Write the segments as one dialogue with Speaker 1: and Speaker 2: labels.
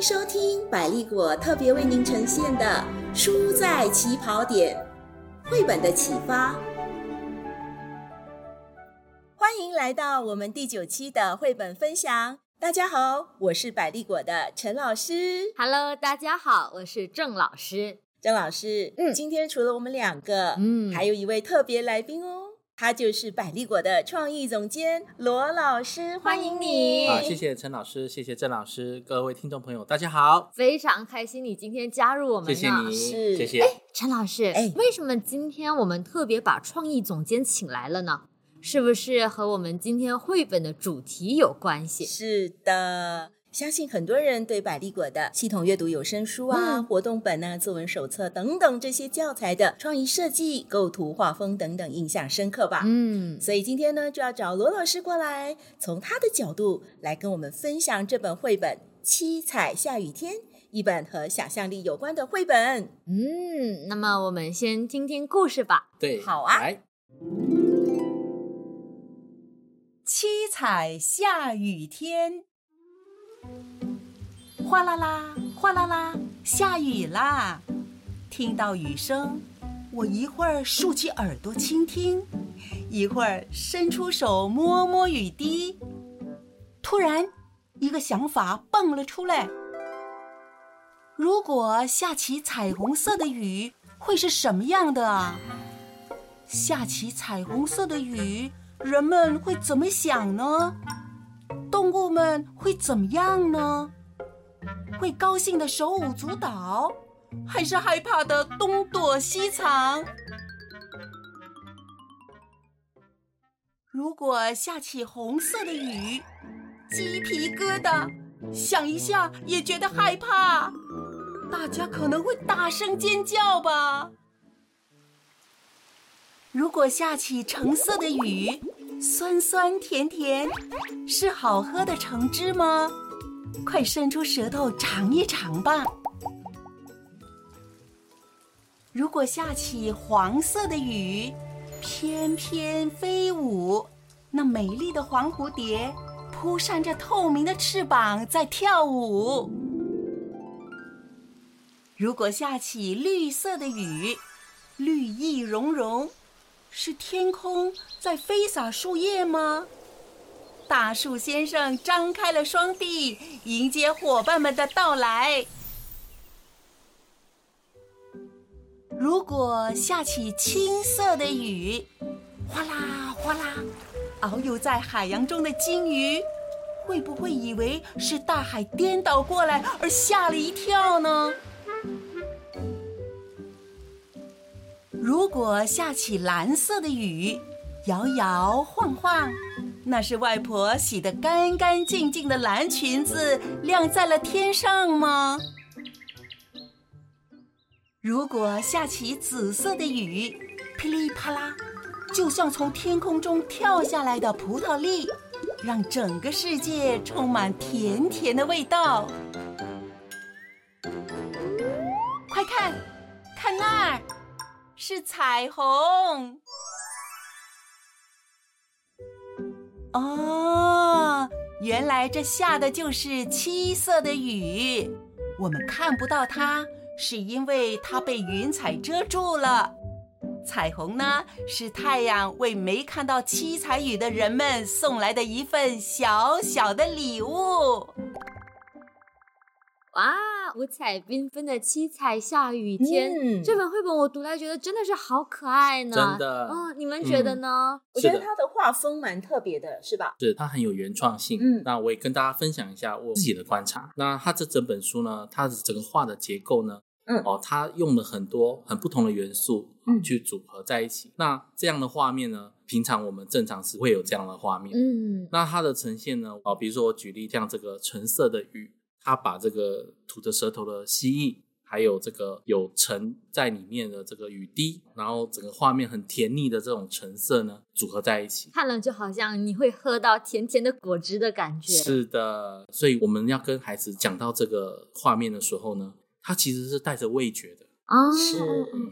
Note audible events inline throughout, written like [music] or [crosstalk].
Speaker 1: 迎收听百丽果特别为您呈现的《书在起跑点》绘本的启发。欢迎来到我们第九期的绘本分享。大家好，我是百丽果的陈老师。
Speaker 2: Hello，大家好，我是郑老师。
Speaker 1: 郑老师，
Speaker 2: 嗯
Speaker 1: 今天除了我们两个，
Speaker 2: 嗯
Speaker 1: 还有一位特别来宾哦，他就是百丽果的创意总监罗老师，欢迎你。
Speaker 3: 好，谢谢陈老师，谢谢郑老师，各位听众朋友，大家好，
Speaker 2: 非常开心你今天加入我们。
Speaker 3: 谢谢你，
Speaker 1: 是
Speaker 3: 谢谢。
Speaker 2: 陈老师。
Speaker 1: 哎
Speaker 2: 为什么今天我们特别把创意总监请来了呢？是不是和我们今天绘本的主题有关系？
Speaker 1: 是的，相信很多人对百丽果的系统阅读有声书啊、
Speaker 2: 嗯
Speaker 1: 活动本啊、作文手册等等这些教材的创意设计、构图、画风等等印象深刻吧？
Speaker 2: 嗯，
Speaker 1: 所以今天呢，就要找罗老师过来，从他的角度来跟我们分享这本绘本《七彩下雨天》，一本和想象力有关的绘本。
Speaker 2: 嗯，那么我们先听听故事吧。
Speaker 3: 对，
Speaker 1: 好啊，
Speaker 4: 七彩下雨天，哗啦啦，哗啦啦，下雨啦！听到雨声，我一会儿竖起耳朵倾听，一会儿伸出手摸摸雨滴。突然，一个想法蹦了出来：如果下起彩虹色的雨，会是什么样的？下起彩虹色的雨。人们会怎么想呢？动物们会怎么样呢？会高兴的手舞足蹈，还是害怕的东躲西藏？如果下起红色的雨，鸡皮疙瘩，想一下也觉得害怕。大家可能会大声尖叫吧。如果下起橙色的雨，酸酸甜甜，是好喝的橙汁吗？快伸出舌头尝一尝吧。如果下起黄色的雨，翩翩飞舞，那美丽的黄蝴蝶扑扇着透明的翅膀在跳舞。如果下起绿色的雨，绿意融融。是天空在飞洒树叶吗？大树先生张开了双臂，迎接伙伴们的到来。如果下起青色的雨，哗啦哗啦，遨游在海洋中的鲸鱼，会不会以为是大海颠倒过来而吓了一跳呢？如果下起蓝色的雨，摇摇晃晃，那是外婆洗得干干净净的蓝裙子晾在了天上吗？如果下起紫色的雨，噼里啪啦，就像从天空中跳下来的葡萄粒，让整个世界充满甜甜的味道。快看，看那儿！是彩虹哦，原来这下的就是七色的雨。我们看不到它，是因为它被云彩遮住了。彩虹呢，是太阳为没看到七彩雨的人们送来的一份小小的礼物。
Speaker 2: 哇，五彩缤纷的七彩下雨天，
Speaker 1: 嗯
Speaker 2: 这本绘本我读来觉得真的是好可爱呢。
Speaker 3: 真的
Speaker 2: 嗯，你们觉得呢？
Speaker 1: 我觉得
Speaker 3: 它的
Speaker 1: 画风蛮特别的，是吧？
Speaker 3: 是它很有原创性。
Speaker 1: 嗯
Speaker 3: 那我也跟大家分享一下我自己的观察。那它这整本书呢，它的整个画的结构呢，
Speaker 1: 嗯
Speaker 3: 哦，它用了很多很不同的元素，
Speaker 1: 嗯
Speaker 3: 去组合在一起。那这样的画面呢，平常我们正常是会有这样的画面。
Speaker 2: 嗯
Speaker 3: 那它的呈现呢，哦，比如说我举例，像这个橙色的雨，它把这个吐着舌头的蜥蜴，还有这个有橙在里面的这个雨滴，然后整个画面很甜腻的这种橙色呢，组合在一起。
Speaker 2: 看了就好像你会喝到甜甜的果汁的感觉。
Speaker 3: 是的，所以我们要跟孩子讲到这个画面的时候呢，他其实是带着味觉的。
Speaker 2: 哦，
Speaker 1: 是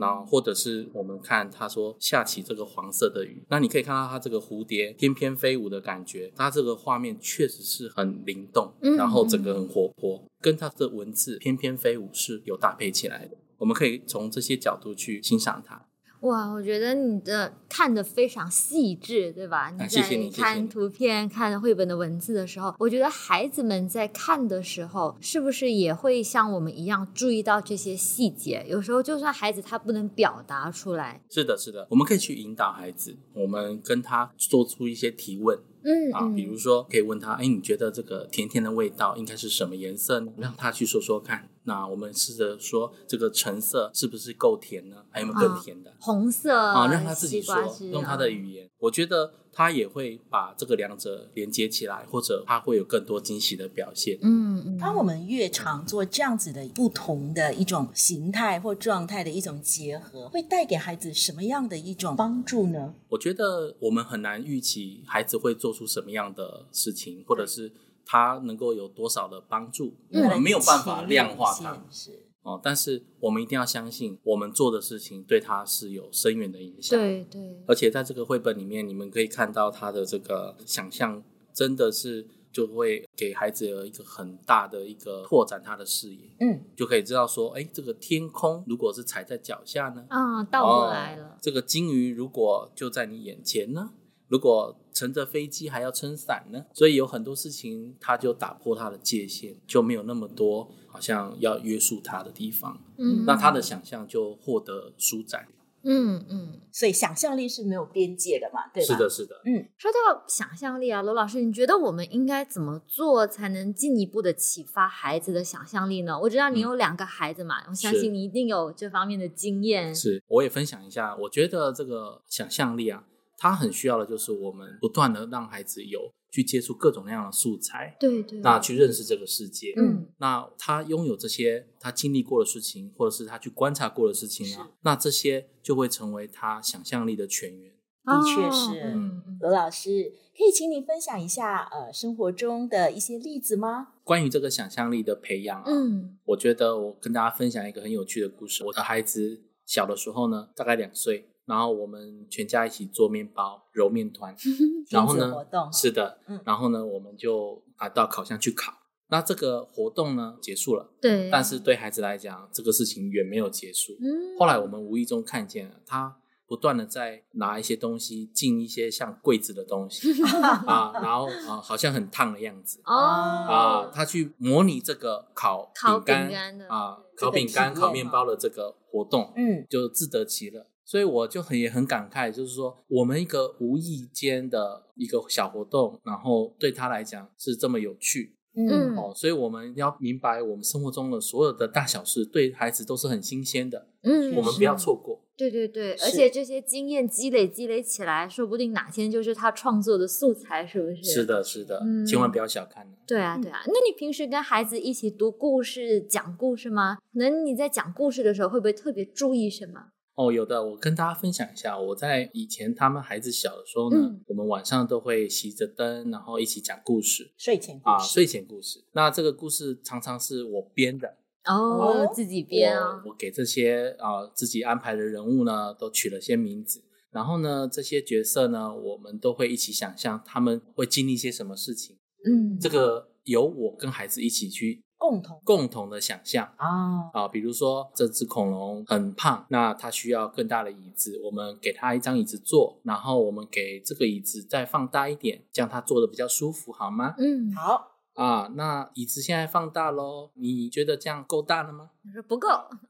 Speaker 3: 然后或者是我们看他说下起这个黄色的雨，那你可以看到它这个蝴蝶翩翩飞舞的感觉，它这个画面确实是很灵动，
Speaker 2: 嗯
Speaker 3: 然后整个很活泼，跟它的文字翩翩飞舞是有搭配起来的。我们可以从这些角度去欣赏它。
Speaker 2: 哇，我觉得你的看的非常细致，对吧？你
Speaker 3: 啊谢谢你谢谢
Speaker 2: 在看图片、看绘本的文字的时候，我觉得孩子们在看的时候，是不是也会像我们一样注意到这些细节？有时候就算孩子他不能表达出来，
Speaker 3: 是的，是的，我们可以去引导孩子，我们跟他做出一些提问
Speaker 2: 嗯
Speaker 3: 啊，比如说可以问他，哎，你觉得这个甜甜的味道应该是什么颜色呢？让他去说说看。那我们试着说，这个橙色是不是够甜呢？还有没有更甜的？
Speaker 2: 红色
Speaker 3: 啊，让他自己说用他的语言，我觉得他也会把这个两者连接起来，或者他会有更多惊喜的表现。
Speaker 2: 嗯嗯，
Speaker 1: 当我们越常做这样子的不同的一种形态或状态的一种结合，会带给孩子什么样的一种帮助呢？
Speaker 3: 我觉得我们很难预期孩子会做出什么样的事情，或者是他能够有多少的帮助，
Speaker 2: 嗯
Speaker 3: 我们没有办法量化它哦，但是我们一定要相信，我们做的事情对他是有深远的影响。，
Speaker 2: 对对，
Speaker 3: 而且在这个绘本里面，你们可以看到他的这个想象，真的是就会给孩子有一个很大的一个拓展他的视野，
Speaker 1: 嗯，
Speaker 3: 就可以知道说，哎，这个天空如果是踩在脚下呢，
Speaker 2: 啊，倒过来了，
Speaker 3: 哦这个金鱼如果就在你眼前呢？如果乘着飞机还要撑伞呢？所以有很多事情，他就打破他的界限，就没有那么多好像要约束他的地方。
Speaker 2: 嗯，
Speaker 3: 那他的想象就获得舒展。
Speaker 2: 嗯嗯。
Speaker 1: 所以想象力是没有边界的嘛，对吧？
Speaker 3: 是的，，是的。
Speaker 2: 嗯说到想象力啊，罗老师，你觉得我们应该怎么做才能进一步的启发孩子的想象力呢？我知道你有两个孩子嘛，我相信你一定有这方面的经验。
Speaker 3: 是，我也分享一下，我觉得这个想象力啊，它很需要的就是我们不断的让孩子有去接触各种各样的素材，
Speaker 2: 对对，
Speaker 3: 那去认识这个世界。
Speaker 2: 嗯
Speaker 3: 那他拥有这些他经历过的事情，或者是他去观察过的事情啊，那这些就会成为他想象力的泉源。
Speaker 1: 的确是
Speaker 2: 哦嗯嗯
Speaker 1: 罗老师，可以请你分享一下呃生活中的一些例子吗？
Speaker 3: 关于这个想象力的培养啊，
Speaker 2: 嗯
Speaker 3: 我觉得我跟大家分享一个很有趣的故事。我的孩子小的时候呢，大概两岁，然后我们全家一起做面包、揉面团，[laughs] 然后呢 [laughs]
Speaker 1: 活动，
Speaker 3: 是的，
Speaker 1: 嗯
Speaker 3: 然后呢，我们就啊到烤箱去烤。那这个活动呢结束了，
Speaker 2: 对，
Speaker 3: 但是对孩子来讲，这个事情远没有结束。
Speaker 2: 嗯
Speaker 3: 后来我们无意中看见了他不断的在拿一些东西进一些像柜子的东西 [laughs] 啊，然后啊好像很烫的样子
Speaker 2: 哦
Speaker 3: 啊，他去模拟这个烤
Speaker 2: 烤
Speaker 3: 饼干啊，烤饼干、烤面包的这个活动，
Speaker 1: 嗯，
Speaker 3: 就自得其乐。所以我就很也很感慨，就是说我们一个无意间的一个小活动，然后对他来讲是这么有趣，
Speaker 2: 嗯
Speaker 3: 哦，所以我们要明白，我们生活中的所有的大小事，对孩子都是很新鲜的，
Speaker 2: 嗯，
Speaker 3: 我们不要错过。
Speaker 2: 对对对，而且这些经验积累积累起来，说不定哪天就是他创作的素材，是不是？
Speaker 3: 是。的，是的，
Speaker 2: 嗯
Speaker 3: 千万不要小看了。
Speaker 2: 对啊，对啊。那你平时跟孩子一起读故事、讲故事吗？可能你在讲故事的时候，会不会特别注意什么？
Speaker 3: 哦，有的，我跟大家分享一下，我在以前他们孩子小的时候呢，
Speaker 2: 嗯
Speaker 3: 我们晚上都会熄着灯，然后一起讲故事
Speaker 1: 睡前故
Speaker 3: 啊，
Speaker 1: 事，
Speaker 3: 睡前故事。那这个故事常常是我编的，
Speaker 2: 哦，
Speaker 1: 哦
Speaker 2: 自己编啊。
Speaker 3: 我我给这些啊、自己安排的人物呢，都取了些名字。然后呢，这些角色呢，我们都会一起想象他们会经历些什么事情。
Speaker 2: 嗯，
Speaker 3: 这个由我跟孩子一起去
Speaker 1: 共同
Speaker 3: 共同的想象
Speaker 1: 啊，
Speaker 3: 啊，比如说这只恐龙很胖，那它需要更大的椅子，我们给它一张椅子坐，然后我们给这个椅子再放大一点，这样它坐的比较舒服，好吗？
Speaker 2: 嗯，
Speaker 1: 好，
Speaker 3: 啊，那椅子现在放大喽，你觉得这样够大了吗？
Speaker 2: 他说不够。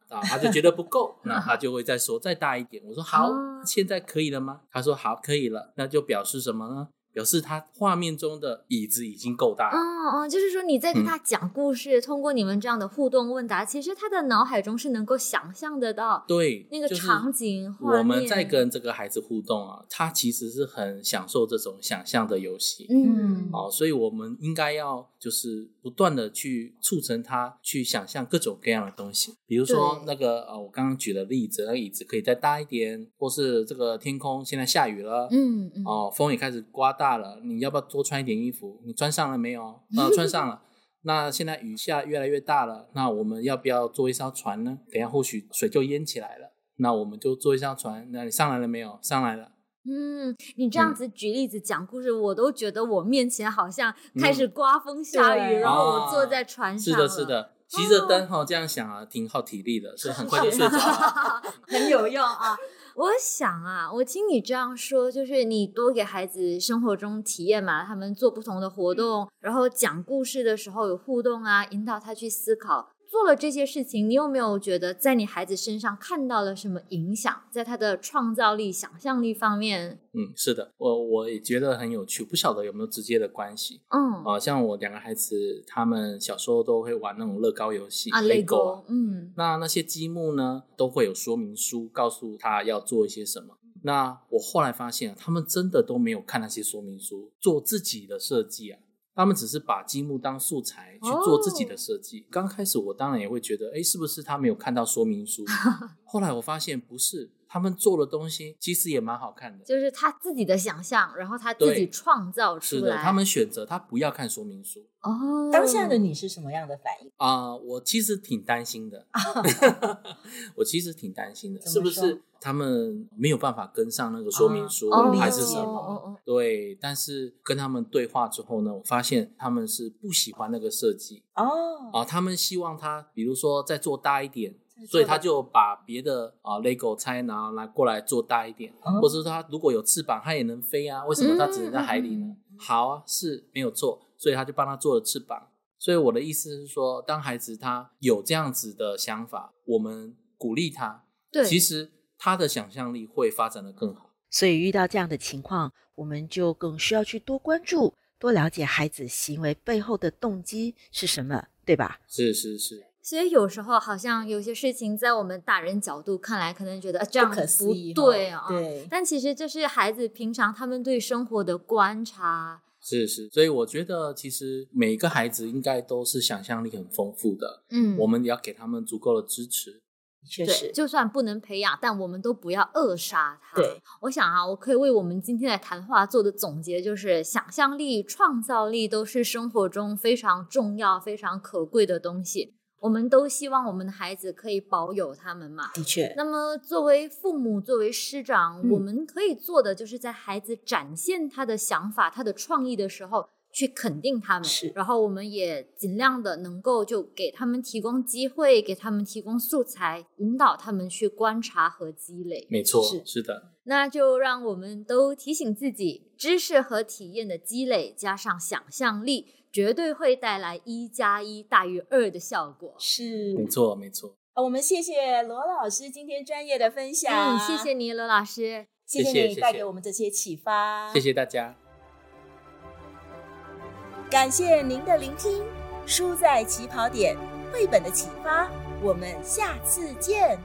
Speaker 3: 啊，他就觉得不够，[laughs] 那他就会再说再大一点。我说好
Speaker 2: 哦，
Speaker 3: 现在可以了吗？他说好，可以了。那就表示什么呢？表示他画面中的椅子已经够大了。
Speaker 2: 哦哦，就是说你在跟
Speaker 3: 嗯。
Speaker 2: 他讲故事，通过你们这样的互动问答，其实他的脑海中是能够想象得到
Speaker 3: 对，
Speaker 2: 那个场景画
Speaker 3: 我们在跟这个孩子互动啊，他其实是很享受这种想象的游戏。
Speaker 2: 嗯。
Speaker 3: 哦，所以我们应该要就是不断的去促成他去想象各种各样的东西，比如说那个呃，我刚刚举的例子，那个椅子可以再大一点，或是这个天空现在下雨了，
Speaker 2: 嗯嗯。
Speaker 3: 哦，风也开始刮大了，你要不要多穿一点衣服？你穿上了没有？呃，穿上了。那现在雨下越来越大了，那我们要不要做一艘船呢？等下或许水就淹起来了，那我们就做一艘船。那你上来了没有？上来了。
Speaker 2: 嗯，你这样子举例子讲故事，我都觉得我面前好像开始刮风下雨，
Speaker 1: 对
Speaker 2: 然后我坐在船上
Speaker 3: 是的，是的，骑着灯哈，这样想啊，挺耗体力的，所以很快就睡着了。[laughs] [laughs]
Speaker 2: 很有用啊。我想啊，我听你这样说，就是你多给孩子生活中体验嘛，他们做不同的活动，然后讲故事的时候有互动啊，引导他去思考。做了这些事情，你有没有觉得在你孩子身上看到了什么影响？在他的创造力、想象力方面？
Speaker 3: 嗯，是的，我我也觉得很有趣，不晓得有没有直接的关系
Speaker 2: 嗯
Speaker 3: 啊、像我两个孩子，他们小时候都会玩那种乐高游戏
Speaker 2: 啊
Speaker 3: Lego 啊
Speaker 2: 嗯
Speaker 3: 那那些积木呢，都会有说明书告诉他要做一些什么。那我后来发现，他们真的都没有看那些说明书，做自己的设计啊。他们只是把积木当素材去做自己的设计。刚开始我当然也会觉得，哎，是不是他没有看到说明书？[laughs] 后来我发现不是，他们做的东西其实也蛮好看的。
Speaker 2: 就是他自己的想象，然后他自己创造出来
Speaker 3: 是的，他们选择他不要看说明书
Speaker 2: 哦，
Speaker 1: 当下的你是什么样的反应？
Speaker 3: 啊、我其实挺担心的，我其实挺担心的，是不是他们没有办法跟上那个说明书，
Speaker 2: 哦
Speaker 3: 还是什么？对，但是跟他们对话之后呢，我发现他们是不喜欢那个设计
Speaker 1: 哦，
Speaker 3: 啊，他们希望他，比如说再做大一点，
Speaker 1: 做
Speaker 3: 所以他就把别的啊 LEGO 拆拿来过来做大一点，
Speaker 1: 哦
Speaker 3: 或者说他如果有翅膀，他也能飞啊，为什么他只能在海里呢？
Speaker 1: 嗯
Speaker 3: 好啊，是没有错，所以他就帮他做了翅膀。所以我的意思是说，当孩子他有这样子的想法，我们鼓励他，
Speaker 2: 对，
Speaker 3: 其实他的想象力会发展的更好。
Speaker 5: 所以遇到这样的情况，我们就更需要去多关注、多了解孩子行为背后的动机是什么，对吧？
Speaker 3: 是是是，
Speaker 2: 所以有时候好像有些事情，在我们大人角度看来，可能觉得、啊、这样
Speaker 1: 不
Speaker 2: 对啊。
Speaker 1: 对
Speaker 2: 但其实这是孩子平常他们对生活的观察。
Speaker 3: 是是，所以我觉得其实每个孩子应该都是想象力很丰富的，
Speaker 2: 嗯
Speaker 3: 我们也要给他们足够的支持。
Speaker 1: 确实，
Speaker 2: 就算不能培养，但我们都不要扼杀它。
Speaker 1: 对，
Speaker 2: 我想啊，我可以为我们今天的谈话做的总结，就是想象力、创造力都是生活中非常重要、非常可贵的东西。我们都希望我们的孩子可以保有他们嘛。
Speaker 1: 的确，
Speaker 2: 那么，作为父母，作为师长，
Speaker 1: 嗯
Speaker 2: 我们可以做的就是在孩子展现他的想法、他的创意的时候，去肯定他们。
Speaker 1: 是
Speaker 2: 然后我们也尽量的能够就给他们提供机会，给他们提供素材，引导他们去观察和积累。
Speaker 3: 没错，
Speaker 1: 是
Speaker 3: 是的，
Speaker 2: 那就让我们都提醒自己，知识和体验的积累加上想象力，绝对会带来一加一大于二的效果。
Speaker 1: 是
Speaker 3: 没错，没错。
Speaker 1: 呃我们谢谢罗老师今天专业的分享，
Speaker 2: 嗯，谢谢，你，罗老师。
Speaker 1: 谢
Speaker 3: 谢谢谢谢
Speaker 1: 你带给我们这些启发，
Speaker 3: 谢谢大家。
Speaker 1: 感谢您的聆听，书在起跑点，绘本的启发，我们下次见。